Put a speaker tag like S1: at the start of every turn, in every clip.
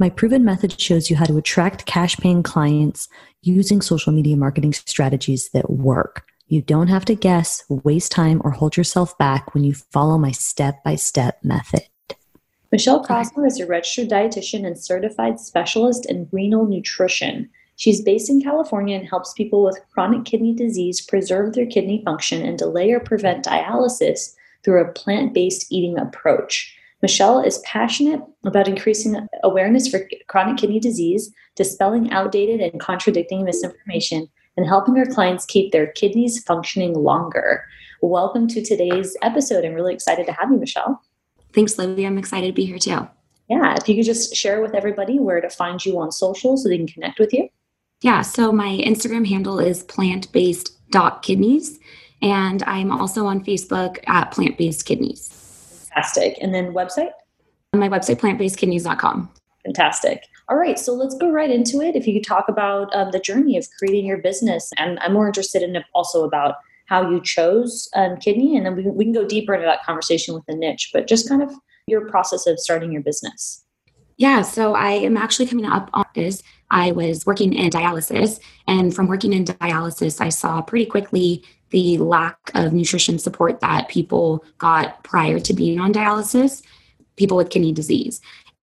S1: My proven method shows you how to attract cash paying clients using social media marketing strategies that work. You don't have to guess, waste time, or hold yourself back when you follow my step by step method.
S2: Michele Crosmer is a registered dietitian and certified specialist in renal nutrition. She's based in California and helps people with chronic kidney disease preserve their kidney function and delay or prevent dialysis through a plant based eating approach. Michele is passionate about increasing awareness for chronic kidney disease, dispelling outdated and contradicting misinformation, and helping her clients keep their kidneys functioning longer. Welcome to today's episode. I'm really excited to have you, Michele.
S3: Thanks, Libby. I'm excited to be here too.
S2: Yeah, if you could just share with everybody where to find you on social so they can connect with you.
S3: Yeah, so my Instagram handle is plant-based.kidneys, and I'm also on Facebook at plant-based kidneys.
S2: Fantastic. And then website?
S3: My website, plantbasedkidneys.com.
S2: Fantastic. All right, so let's go right into it. If you could talk about um, the journey of creating your business, and I'm more interested in also about how you chose um, kidney, and then we, we can go deeper into that conversation with the niche, but just kind of your process of starting your business.
S3: Yeah, so I am actually coming up on this. I was working in dialysis, and from working in dialysis, I saw pretty quickly the lack of nutrition support that people got prior to being on dialysis, people with kidney disease.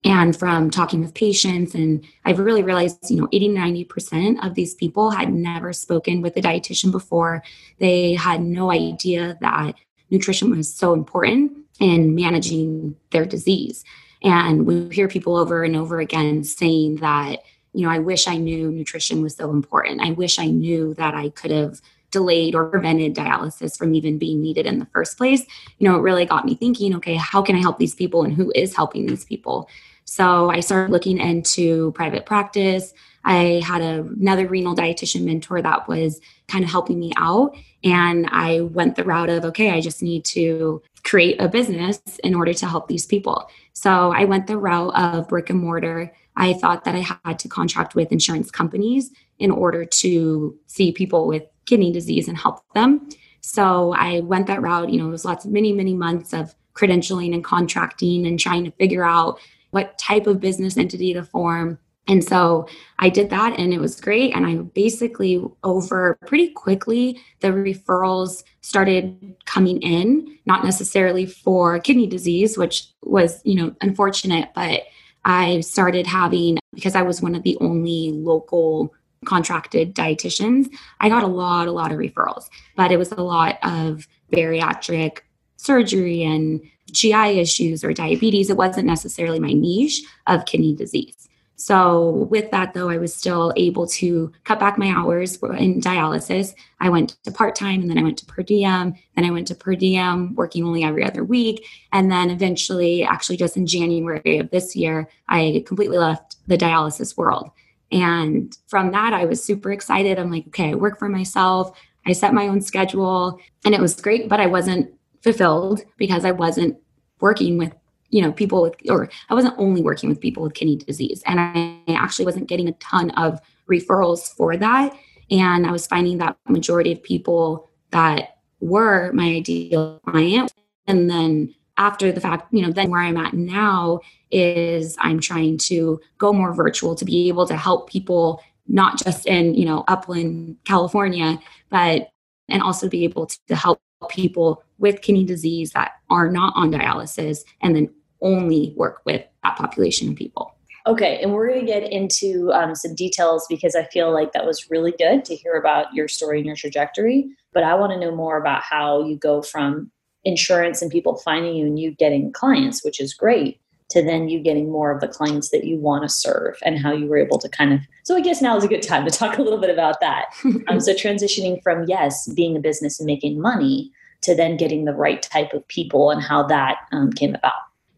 S3: And from talking with patients, and I've really realized, you know, 80, 90% of these people had never spoken with a dietitian before. They had no idea that nutrition was so important in managing their disease. And we hear people over and over again saying that, you know, I wish I knew nutrition was so important. I wish I knew that I could have delayed or prevented dialysis from even being needed in the first place. You know, it really got me thinking, okay, how can I help these people and who is helping these people? So I started looking into private practice. I had a, another renal dietitian mentor that was kind of helping me out. And I went the route of, okay, I just need to create a business in order to help these people. So I went the route of brick and mortar. I thought that I had to contract with insurance companies in order to see people with kidney disease and help them. So I went that route. You know, it was lots of many, many months of credentialing and contracting and trying to figure out what type of business entity to form. And so I did that and it was great. And I basically, over pretty quickly, the referrals started coming in, not necessarily for kidney disease, which was, you know, unfortunate, but I started having, because I was one of the only local contracted dietitians, I got a lot, a lot of referrals, but it was a lot of bariatric surgery and GI issues or diabetes. It wasn't necessarily my niche of kidney disease. So, with that, though, I was still able to cut back my hours in dialysis. I went to part time and then I went to per diem. Then I went to per diem, working only every other week. And then eventually, actually, just in January of this year, I completely left the dialysis world. And from that, I was super excited. I'm like, okay, I work for myself. I set my own schedule and it was great, but I wasn't fulfilled because I wasn't working with you know people with or i wasn't only working with people with kidney disease and i actually wasn't getting a ton of referrals for that and i was finding that majority of people that were my ideal client and then after the fact you know then where i'm at now is i'm trying to go more virtual to be able to help people not just in you know upland california but and also be able to help people with kidney disease that are not on dialysis and then only work with that population of people.
S2: Okay, and we're going to get into um, some details because I feel like that was really good to hear about your story and your trajectory. But I want to know more about how you go from insurance and people finding you and you getting clients, which is great, to then you getting more of the clients that you want to serve and how you were able to kind of. So I guess now is a good time to talk a little bit about that. um, so transitioning from, yes, being a business and making money to then getting the right type of people and how that um, came about.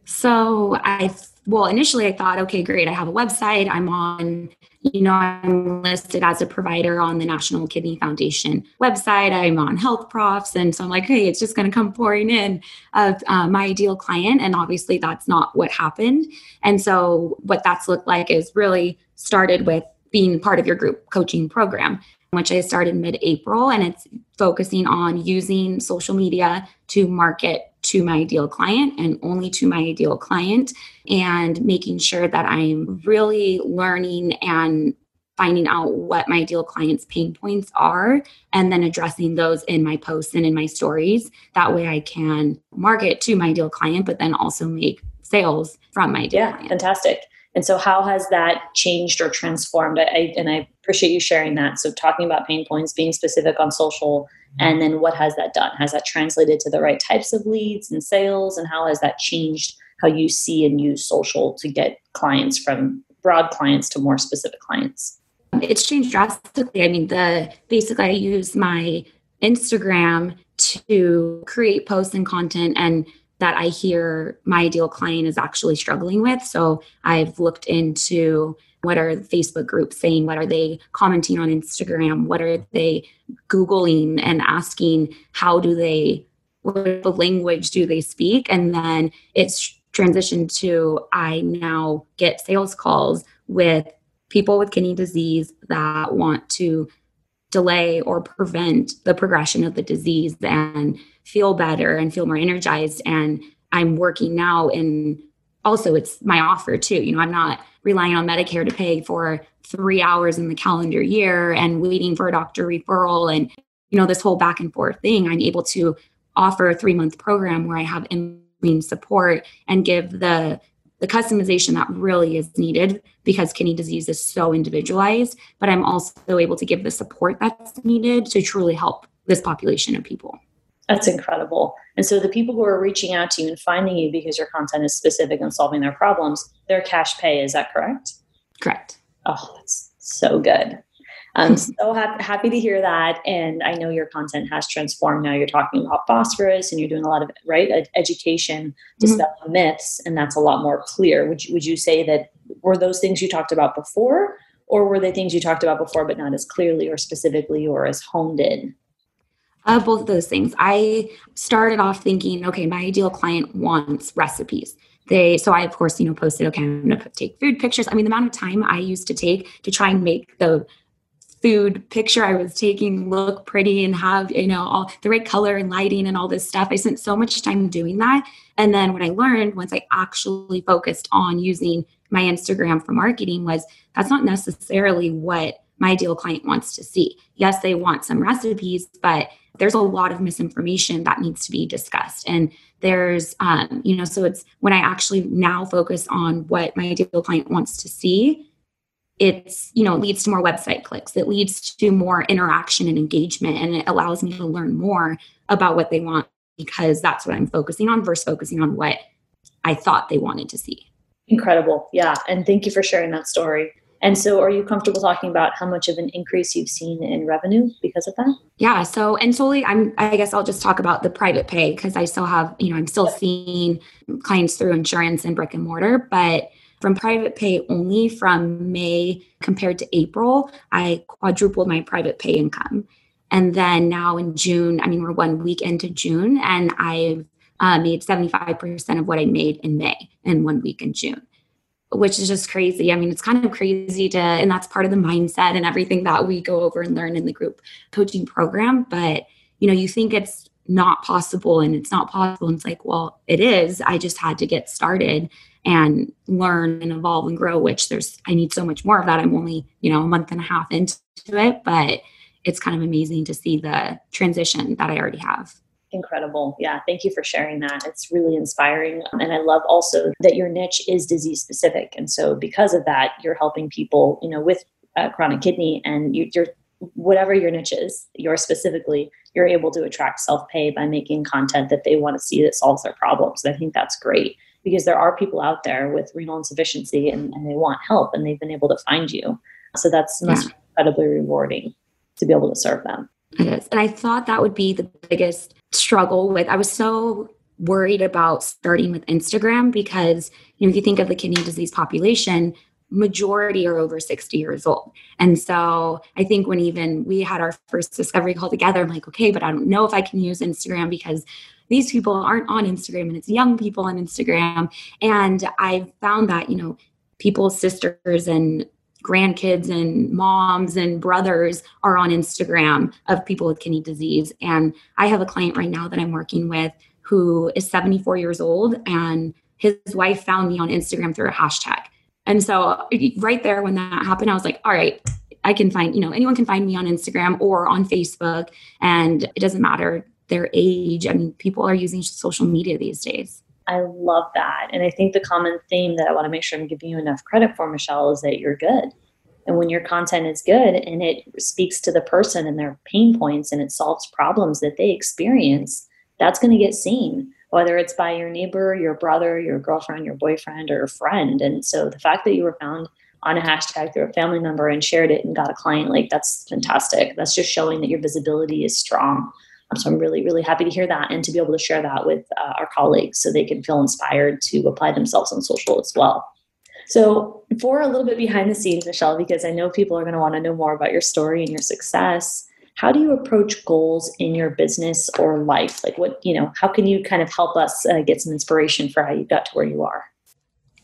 S3: So I well, initially I thought, okay, great. I have a website. I'm on, you know, I'm listed as a provider on the National Kidney Foundation website. I'm on HealthProfs. And so I'm like, hey, it's just going to come pouring in of uh, my ideal client. And obviously that's not what happened. And so what that's looked like is really started with being part of your group coaching program which I started mid April, and it's focusing on using social media to market to my ideal client and only to my ideal client, and making sure that I'm really learning and finding out what my ideal client's pain points are and then addressing those in my posts and in my stories. That way I can market to my ideal client, but then also make sales from my ideal
S2: yeah,
S3: client.
S2: fantastic. And so, how has that changed or transformed? I, I, and I appreciate you sharing that. So, talking about pain points, being specific on social, mm-hmm. and then what has that done? Has that translated to the right types of leads and sales? And how has that changed how you see and use social to get clients from broad clients to more specific clients?
S3: It's changed drastically. I mean, the basically, I use my Instagram to create posts and content and that I hear my ideal client is actually struggling with. So I've looked into what are Facebook groups saying? What are they commenting on Instagram? What are they Googling and asking? How do they, what language do they speak? And then it's transitioned to I now get sales calls with people with kidney disease that want to delay or prevent the progression of the disease and feel better and feel more energized. And I'm working now and also it's my offer too. You know, I'm not relying on Medicare to pay for three hours in the calendar year and waiting for a doctor referral and you know this whole back and forth thing. I'm able to offer a three month program where I have in support and give the the customization that really is needed because kidney disease is so individualized but i'm also able to give the support that's needed to truly help this population of people
S2: that's incredible. And so the people who are reaching out to you and finding you because your content is specific and solving their problems, they're cash pay. Is that correct?
S3: Correct.
S2: Oh, that's so good. I'm so ha- happy to hear that. And I know your content has transformed. Now you're talking about phosphorus and you're doing a lot of right ed- education, dispelling mm-hmm. myths, and that's a lot more clear. Would you, would you say that were those things you talked about before, or were they things you talked about before but not as clearly or specifically or as honed in?
S3: Uh, both of those things. I started off thinking, okay, my ideal client wants recipes. They so I of course you know posted, okay, I'm gonna take food pictures. I mean, the amount of time I used to take to try and make the food picture I was taking look pretty and have you know all the right color and lighting and all this stuff. I spent so much time doing that, and then what I learned once I actually focused on using my Instagram for marketing was that's not necessarily what my ideal client wants to see. Yes, they want some recipes, but there's a lot of misinformation that needs to be discussed. And there's, um, you know, so it's when I actually now focus on what my ideal client wants to see, it's, you know, it leads to more website clicks. It leads to more interaction and engagement. And it allows me to learn more about what they want because that's what I'm focusing on versus focusing on what I thought they wanted to see.
S2: Incredible. Yeah. And thank you for sharing that story. And so, are you comfortable talking about how much of an increase you've seen in revenue because of that?
S3: Yeah. So, and solely, I'm, I guess I'll just talk about the private pay because I still have, you know, I'm still seeing clients through insurance and brick and mortar, but from private pay only from May compared to April, I quadrupled my private pay income. And then now in June, I mean, we're one week into June, and I've uh, made 75% of what I made in May in one week in June which is just crazy. I mean, it's kind of crazy to, and that's part of the mindset and everything that we go over and learn in the group coaching program. But, you know, you think it's not possible and it's not possible. And it's like, well, it is. I just had to get started and learn and evolve and grow, which there's, I need so much more of that. I'm only, you know, a month and a half into it, but it's kind of amazing to see the transition that I already have
S2: incredible. Yeah, thank you for sharing that. It's really inspiring. And I love also that your niche is disease specific. And so because of that, you're helping people, you know, with uh, chronic kidney and you, you're whatever your niche is, you're specifically, you're able to attract self pay by making content that they want to see that solves their problems. And I think that's great because there are people out there with renal insufficiency and, and they want help and they've been able to find you. So that's yeah. incredibly rewarding to be able to serve them.
S3: It is. And I thought that would be the biggest struggle with. I was so worried about starting with Instagram because, you know, if you think of the kidney disease population, majority are over 60 years old. And so I think when even we had our first discovery call together, I'm like, okay, but I don't know if I can use Instagram because these people aren't on Instagram and it's young people on Instagram. And I found that, you know, people's sisters and grandkids and moms and brothers are on Instagram of people with kidney disease. And I have a client right now that I'm working with who is 74 years old and his wife found me on Instagram through a hashtag. And so right there when that happened, I was like, all right, I can find, you know, anyone can find me on Instagram or on Facebook and it doesn't matter their age. I mean, people are using social media these days.
S2: I love that. And I think the common theme that I want to make sure I'm giving you enough credit for, Michele, is that you're good. And when your content is good and it speaks to the person and their pain points and it solves problems that they experience, that's going to get seen, whether it's by your neighbor, your brother, your girlfriend, your boyfriend, or a friend. And so the fact that you were found on a hashtag through a family member and shared it and got a client, like that's fantastic. That's just showing that your visibility is strong. So I'm really, really happy to hear that and to be able to share that with uh, our colleagues so they can feel inspired to apply themselves on social as well. So, for a little bit behind the scenes, Michele, because I know people are going to want to know more about your story and your success, how do you approach goals in your business or life? Like, what, you know, how can you kind of help us uh, get some inspiration for how you got to where you are?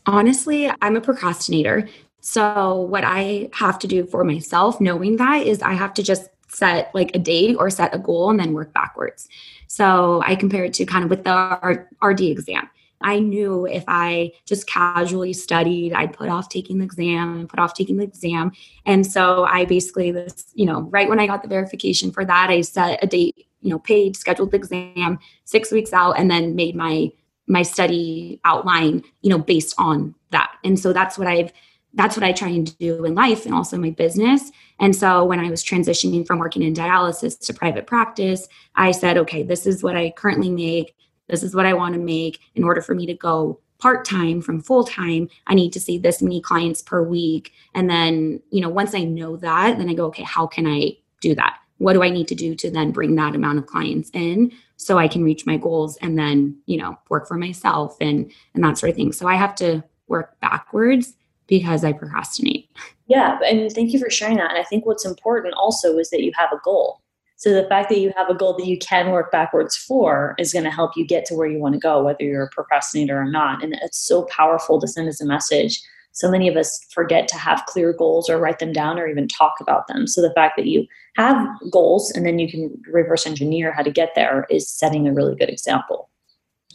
S3: Honestly, I'm a procrastinator. So, what I have to do for myself, knowing that, is I have to just set like a date or set a goal and then work backwards. So, I compare it to kind of with the RD exam. I knew if I just casually studied, I'd put off taking the exam and put off taking the exam. And so I basically this, you know, right when I got the verification for that, I set a date, you know, paid, scheduled the exam six weeks out, and then made my my study outline, you know, based on that. And so that's what I've that's what I try and do in life and also my business. And so when I was transitioning from working in dialysis to private practice, I said, okay, this is what I currently make this is what I want to make in order for me to go part time from full time. I need to see this many clients per week. And then, you know, once I know that, then I go, okay, how can I do that? What do I need to do to then bring that amount of clients in so I can reach my goals and then, you know, work for myself and and that sort of thing. So I have to work backwards because I procrastinate.
S2: Yeah, and thank you for sharing that. And I think what's important also is that you have a goal. So the fact that you have a goal that you can work backwards for is going to help you get to where you want to go, whether you're a procrastinator or not. And it's so powerful to send as a message. So many of us forget to have clear goals or write them down or even talk about them. So the fact that you have goals and then you can reverse engineer how to get there is setting a really good example.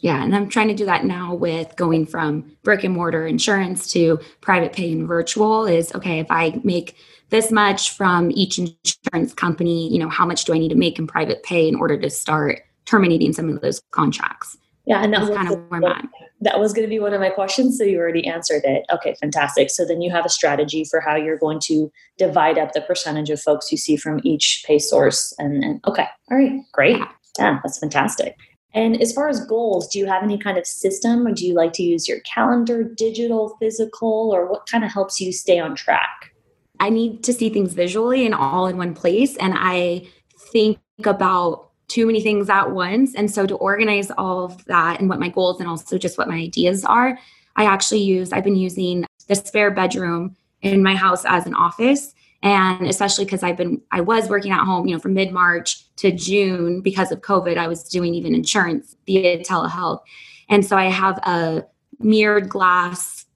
S3: Yeah, and I'm trying to do that now with going from brick and mortar insurance to private pay and virtual is okay, if I make this much from each insurance company you know how much do i need to make in private pay in order to start terminating some of those contracts?
S2: Yeah and that was kind of where I'm that was going to be one of my questions so you already answered it. Okay fantastic. So then you have a strategy for how you're going to divide up the percentage of folks you see from each pay source and, and okay all right great. Yeah. yeah that's fantastic and as far as goals, do you have any kind of system or do you like to use your calendar, digital, physical, or what kind of helps you stay on track?
S3: I need to see things visually and all in one place. And I think about too many things at once. And so to organize all of that and what my goals and also just what my ideas are, I actually use, I've been using the spare bedroom in my house as an office. And especially because I've been, I was working at home, you know, from mid March to June because of COVID, I was doing even insurance via telehealth. And so I have a mirrored glass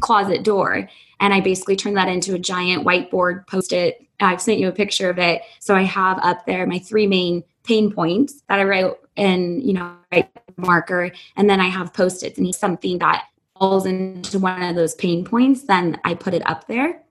S3: closet door and I basically turned that into a giant whiteboard post it. I've sent you a picture of it. So I have up there my three main pain points that I write in, you know, write marker. And then I have post-its and if something that falls into one of those pain points, then I put it up there.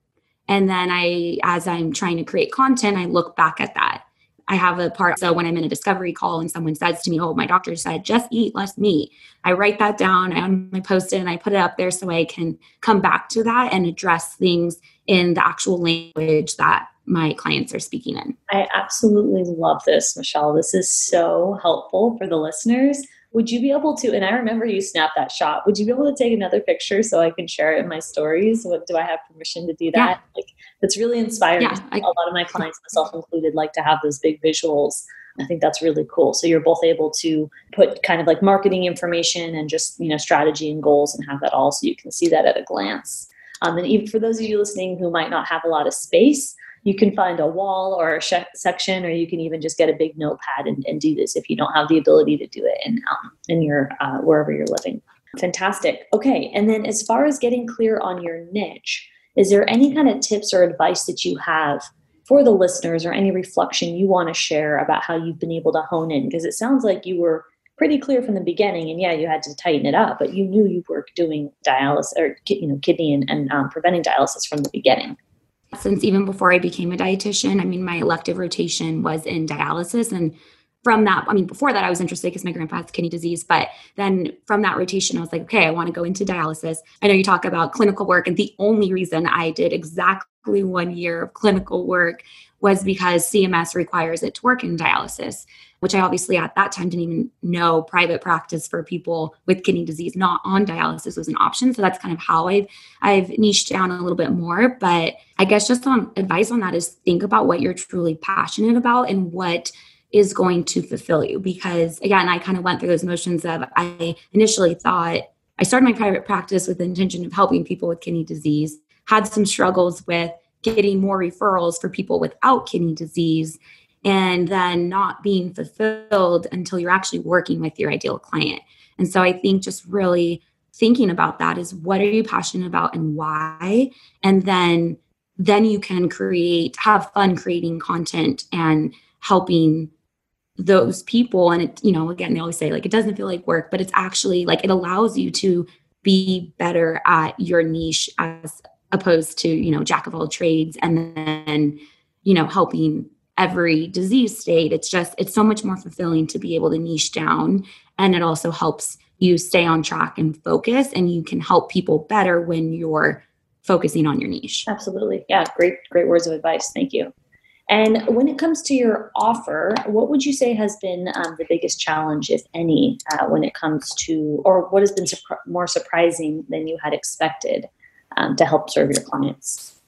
S3: And then I, as I'm trying to create content, I look back at that I have a part. So when I'm in a discovery call and someone says to me, Oh, my doctor said, just eat less meat, I write that down on my post it and I put it up there so I can come back to that and address things in the actual language that my clients are speaking in.
S2: I absolutely love this, Michele. This is so helpful for the listeners. Would you be able to, and I remember you snapped that shot, would you be able to take another picture so I can share it in my stories? What do I have permission to do that? Yeah. Like that's really inspiring. Yeah, I, a lot of my clients, myself included, like to have those big visuals I think that's really cool. So you're both able to put kind of like marketing information and just, you know, strategy and goals and have that all so you can see that at a glance. Um, and even for those of you listening who might not have a lot of space, you can find a wall or a sh- section, or you can even just get a big notepad and, and, do this if you don't have the ability to do it in, um, in your, uh, wherever you're living. Fantastic. Okay. And then as far as getting clear on your niche, is there any kind of tips or advice that you have for the listeners or any reflection you want to share about how you've been able to hone in? Because it sounds like you were pretty clear from the beginning and yeah you had to tighten it up but you knew you were doing dialysis or you know kidney and, and um, preventing dialysis from the beginning
S3: since even before i became a dietitian i mean my elective rotation was in dialysis and from that, I mean, before that, I was interested because my grandpa has kidney disease. But then from that rotation, I was like, okay, I want to go into dialysis. I know you talk about clinical work, and the only reason I did exactly one year of clinical work was because CMS requires it to work in dialysis, which I obviously at that time didn't even know private practice for people with kidney disease not on dialysis was an option. So that's kind of how I've I've niched down a little bit more. But I guess just on advice on that is think about what you're truly passionate about and what is going to fulfill you. Because again, I kind of went through those motions of I initially thought I started my private practice with the intention of helping people with kidney disease, had some struggles with getting more referrals for people without kidney disease, and then not being fulfilled until you're actually working with your ideal client. And so I think just really thinking about that is what are you passionate about and why? And then then you can create have fun creating content and helping those people and it you know again they always say like it doesn't feel like work but it's actually like it allows you to be better at your niche as opposed to you know jack of all trades and then you know helping every disease state. It's just it's so much more fulfilling to be able to niche down and it also helps you stay on track and focus and you can help people better when you're focusing on your niche.
S2: Absolutely. Yeah great great words of advice. Thank you. And when it comes to your offer, what would you say has been um, the biggest challenge, if any, uh, when it comes to, or what has been more surprising than you had expected um, to help serve your clients?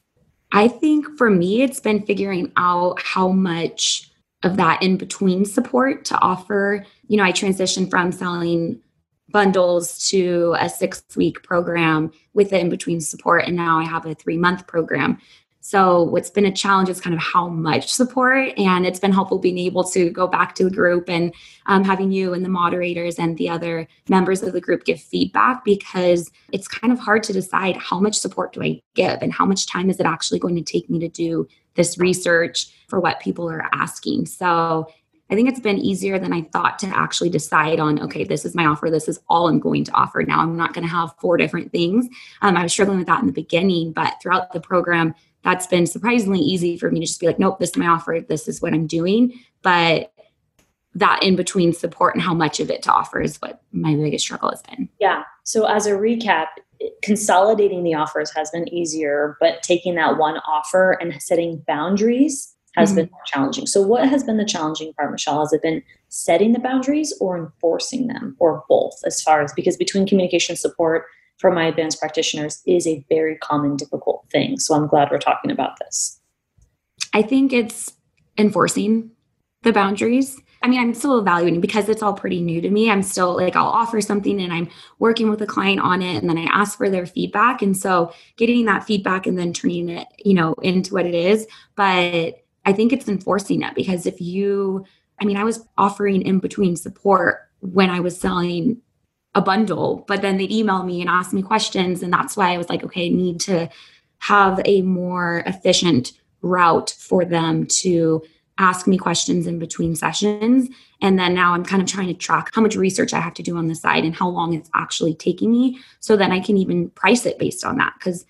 S3: I think for me, it's been figuring out how much of that in between support to offer. You know, I transitioned from selling bundles to a six week program with the in between support, and now I have a three month program. So, what's been a challenge is kind of how much support, and it's been helpful being able to go back to the group and um, having you and the moderators and the other members of the group give feedback because it's kind of hard to decide how much support do I give and how much time is it actually going to take me to do this research for what people are asking. So, I think it's been easier than I thought to actually decide on, okay, this is my offer. This is all I'm going to offer. Now I'm not going to have four different things. Um, I was struggling with that in the beginning, but throughout the program, that's been surprisingly easy for me to just be like, nope, this is my offer. This is what I'm doing. But that in between support and how much of it to offer is what my biggest struggle has been.
S2: Yeah. So as a recap, consolidating the offers has been easier, but taking that one offer and setting boundaries has mm-hmm. been more challenging. So what has been the challenging part, Michele? Has it been setting the boundaries or enforcing them or both as far as because between communication support for my advanced practitioners is a very common, difficult thing. So I'm glad we're talking about this.
S3: I think it's enforcing the boundaries. I mean, I'm still evaluating because it's all pretty new to me. I'm still like, I'll offer something and I'm working with a client on it and then I ask for their feedback. And so getting that feedback and then turning it, you know, into what it is. But I think it's enforcing it because if you, I mean, I was offering in between support when I was selling a bundle, but then they'd email me and ask me questions. And that's why I was like, okay, I need to have a more efficient route for them to ask me questions in between sessions. And then now I'm kind of trying to track how much research I have to do on the side and how long it's actually taking me so that I can even price it based on that. Because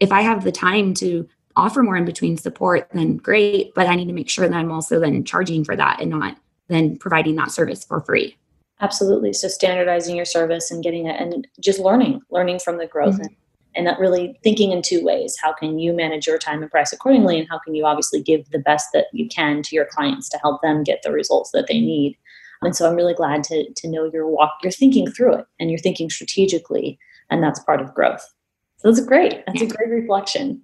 S3: if I have the time to offer more in between support, then great. But I need to make sure that I'm also then charging for that and not then providing that service for free.
S2: Absolutely. So standardizing your service and getting it and just learning, learning from the growth mm-hmm. and, and that really thinking in two ways. How can you manage your time and price accordingly? And how can you obviously give the best that you can to your clients to help them get the results that they need? And so I'm really glad to, to know you're walk, you're thinking through it and you're thinking strategically, and that's part of growth. So that's great. That's a great reflection.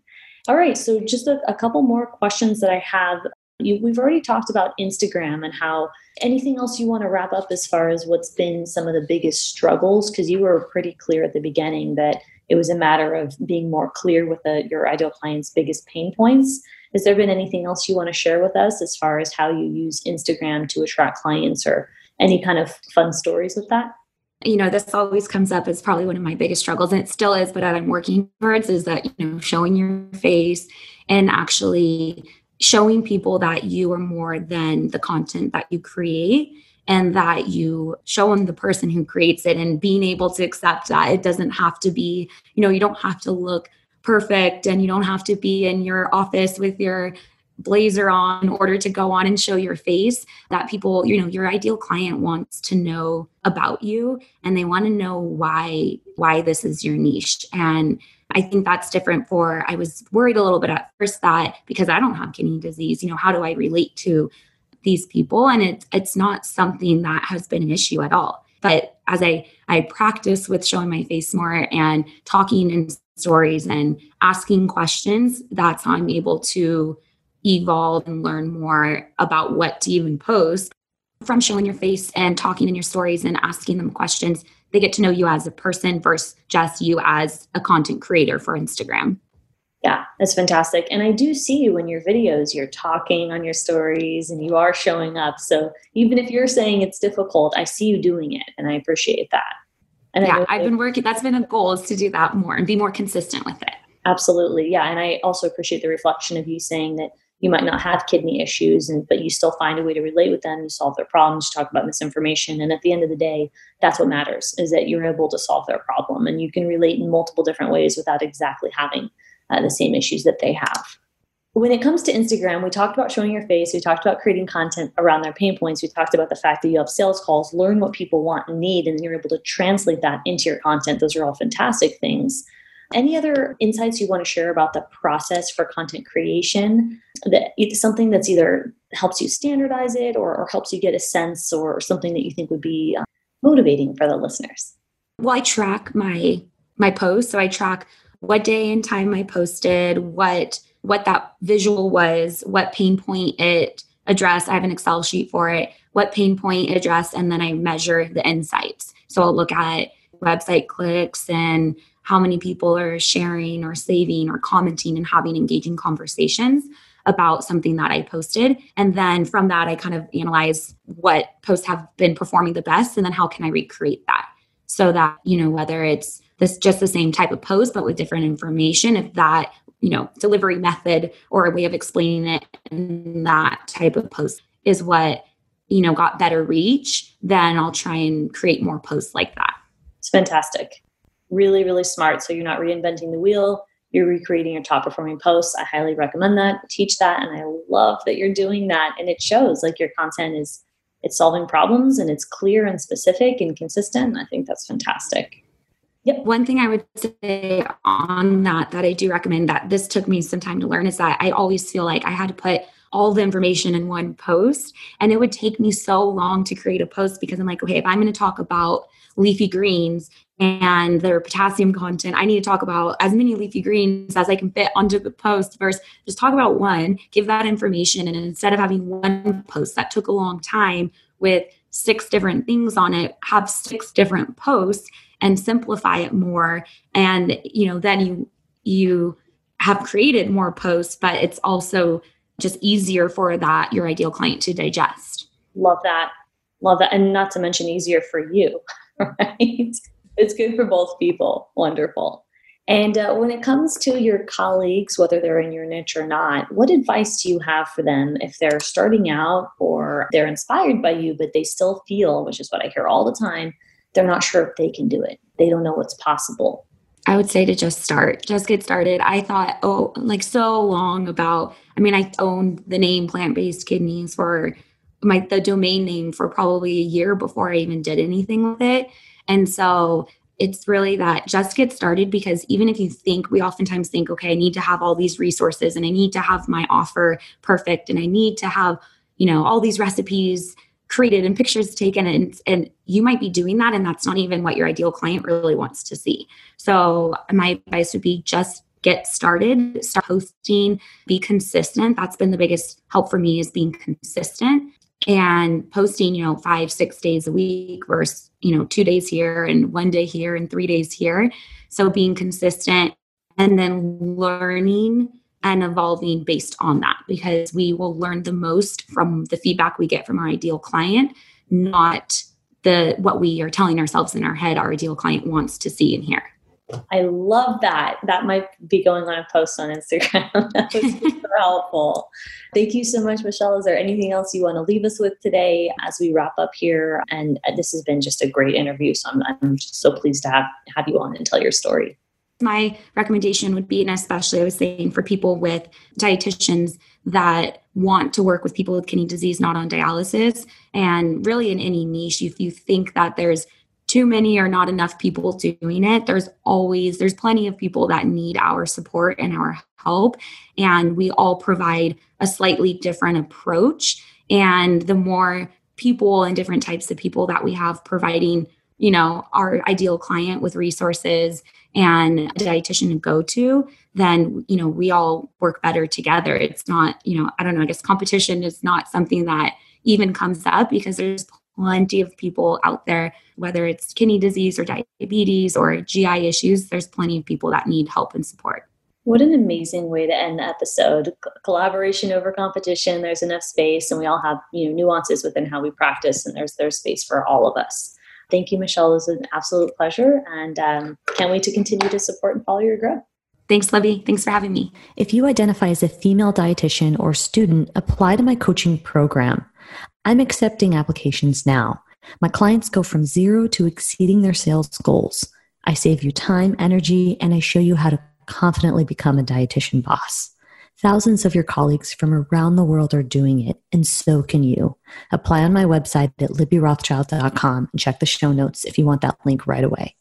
S2: All right. So just a, a couple more questions that I have You, we've already talked about Instagram and how anything else you want to wrap up as far as what's been some of the biggest struggles? Because you were pretty clear at the beginning that it was a matter of being more clear with the, your ideal client's biggest pain points. Has there been anything else you want to share with us as far as how you use Instagram to attract clients or any kind of fun stories with that?
S3: you know this always comes up as probably one of my biggest struggles and it still is but i'm working towards is that you know showing your face and actually showing people that you are more than the content that you create and that you show them the person who creates it and being able to accept that it doesn't have to be you know you don't have to look perfect and you don't have to be in your office with your blazer on in order to go on and show your face that people you know your ideal client wants to know about you and they want to know why why this is your niche. And i think that's different for i was worried a little bit at first that because i don't have kidney disease you know how do i relate to these people? And it's it's not something that has been an issue at all. But as i i practice with showing my face more and talking in stories and asking questions that's how i'm able to evolve and learn more about what to even post. From showing your face and talking in your stories and asking them questions they get to know you as a person versus just you as a content creator for instagram.
S2: Yeah that's fantastic. And i do see you in your videos. You're talking on your stories and you are showing up. So even if you're saying it's difficult i see you doing it and i appreciate that.
S3: And yeah i've been working that's been a goal is to do that more and be more consistent with it.
S2: Absolutely. Yeah and i also appreciate the reflection of you saying that you might not have kidney issues and but you still find a way to relate with them you solve their problems you talk about misinformation and at the end of the day that's what matters is that you're able to solve their problem and you can relate in multiple different ways without exactly having uh, the same issues that they have when it comes to Instagram, we talked about showing your face. We talked about creating content around their pain points. We talked about the fact that you have sales calls, learn what people want and need, and you're able to translate that into your content. Those are all fantastic things. Any other insights you want to share about the process for content creation? That something that's either helps you standardize it or, or helps you get a sense or, something that you think would be uh, motivating for the listeners.
S3: Well, I track my my posts, so I track what day and time I posted, what what that visual was, what pain point it addressed. I have an Excel sheet for it, what pain point it addressed, and then I measure the insights. So I'll look at website clicks and how many people are sharing or saving or commenting and having engaging conversations about something that I posted. And then from that, I kind of analyze what posts have been performing the best and then how can I recreate that so that, you know, whether it's this just the same type of post but with different information, if that, you know, delivery method or a way of explaining it in that type of post is what, you know, got better reach, then I'll try and create more posts like that.
S2: It's fantastic really, really smart. So you're not reinventing the wheel. You're recreating your top performing posts. I highly recommend that. Teach that. And I love that you're doing that. And it shows like your content is it's solving problems and it's clear and specific and consistent. I think that's fantastic.
S3: Yep. One thing I would say on that that I do recommend that this took me some time to learn is that I always feel like I had to put all the information in one post and it would take me so long to create a post because I'm like, okay, if I'm going to talk about leafy greens and their potassium content. I need to talk about as many leafy greens as I can fit onto the post versus just talk about one, give that information. And instead of having one post that took a long time with six different things on it, have six different posts and simplify it more. And, you know, then you, you have created more posts, but it's also just easier for that, your ideal client to digest.
S2: Love that. Love that. And not to mention easier for you, right? it's good for both people. Wonderful. And uh, when it comes to your colleagues, whether they're in your niche or not, what advice do you have for them if they're starting out or they're inspired by you, but they still feel, which is what I hear all the time, they're not sure if they can do it. They don't know what's possible.
S3: I would say to just start, just get started. I thought, oh, like so long about, I mean, I owned the name plant based kidneys for my, the domain name for probably a year before I even did anything with it. And so it's really that just get started because even if you think, we oftentimes think, okay, I need to have all these resources and I need to have my offer perfect and I need to have, you know, all these recipes created and pictures taken and and you might be doing that and that's not even what your ideal client really wants to see. So my advice would be just get started, start posting, be consistent. That's been the biggest help for me is being consistent and posting, you know, five, six days a week versus, you know, two days here and one day here and three days here. So being consistent and then learning and evolving based on that because we will learn the most from the feedback we get from our ideal client, not the what we are telling ourselves in our head our ideal client wants to see and hear.
S2: I love that. That might be going on a post on Instagram. that was super helpful. Thank you so much, Michele. Is there anything else you want to leave us with today as we wrap up here? And uh, this has been just a great interview. So I'm, I'm just so pleased to have, have you on and tell your story.
S3: My recommendation would be, and especially I was saying for people with dietitians that want to work with people with kidney disease not on dialysis, and really in any niche, if you think that there's too many or not enough people doing it there's always there's plenty of people that need our support and our help and we all provide a slightly different approach. And the more people and different types of people that we have providing you know our ideal client with resources and a dietitian to go to then you know we all work better together it's not you know i don't know i guess competition is not something that even comes up because there's plenty of people out there, whether it's kidney disease or diabetes or GI issues, there's plenty of people that need help and support.
S2: What an amazing way to end the episode. C- collaboration over competition. There's enough space and we all have, you know, nuances within how we practice and there's there's space for all of us. Thank you, Michele. It was an absolute pleasure and um, can't wait to continue to support and follow your growth.
S3: Thanks, Libby. Thanks for having me.
S1: If you identify as a female dietitian or student, apply to my coaching program. I'm accepting applications now. My clients go from zero to exceeding their sales goals. I save you time, energy, and I show you how to confidently become a dietitian boss. Thousands of your colleagues from around the world are doing it, and so can you. Apply on my website at libbyrothschild.com and check the show notes if you want that link right away.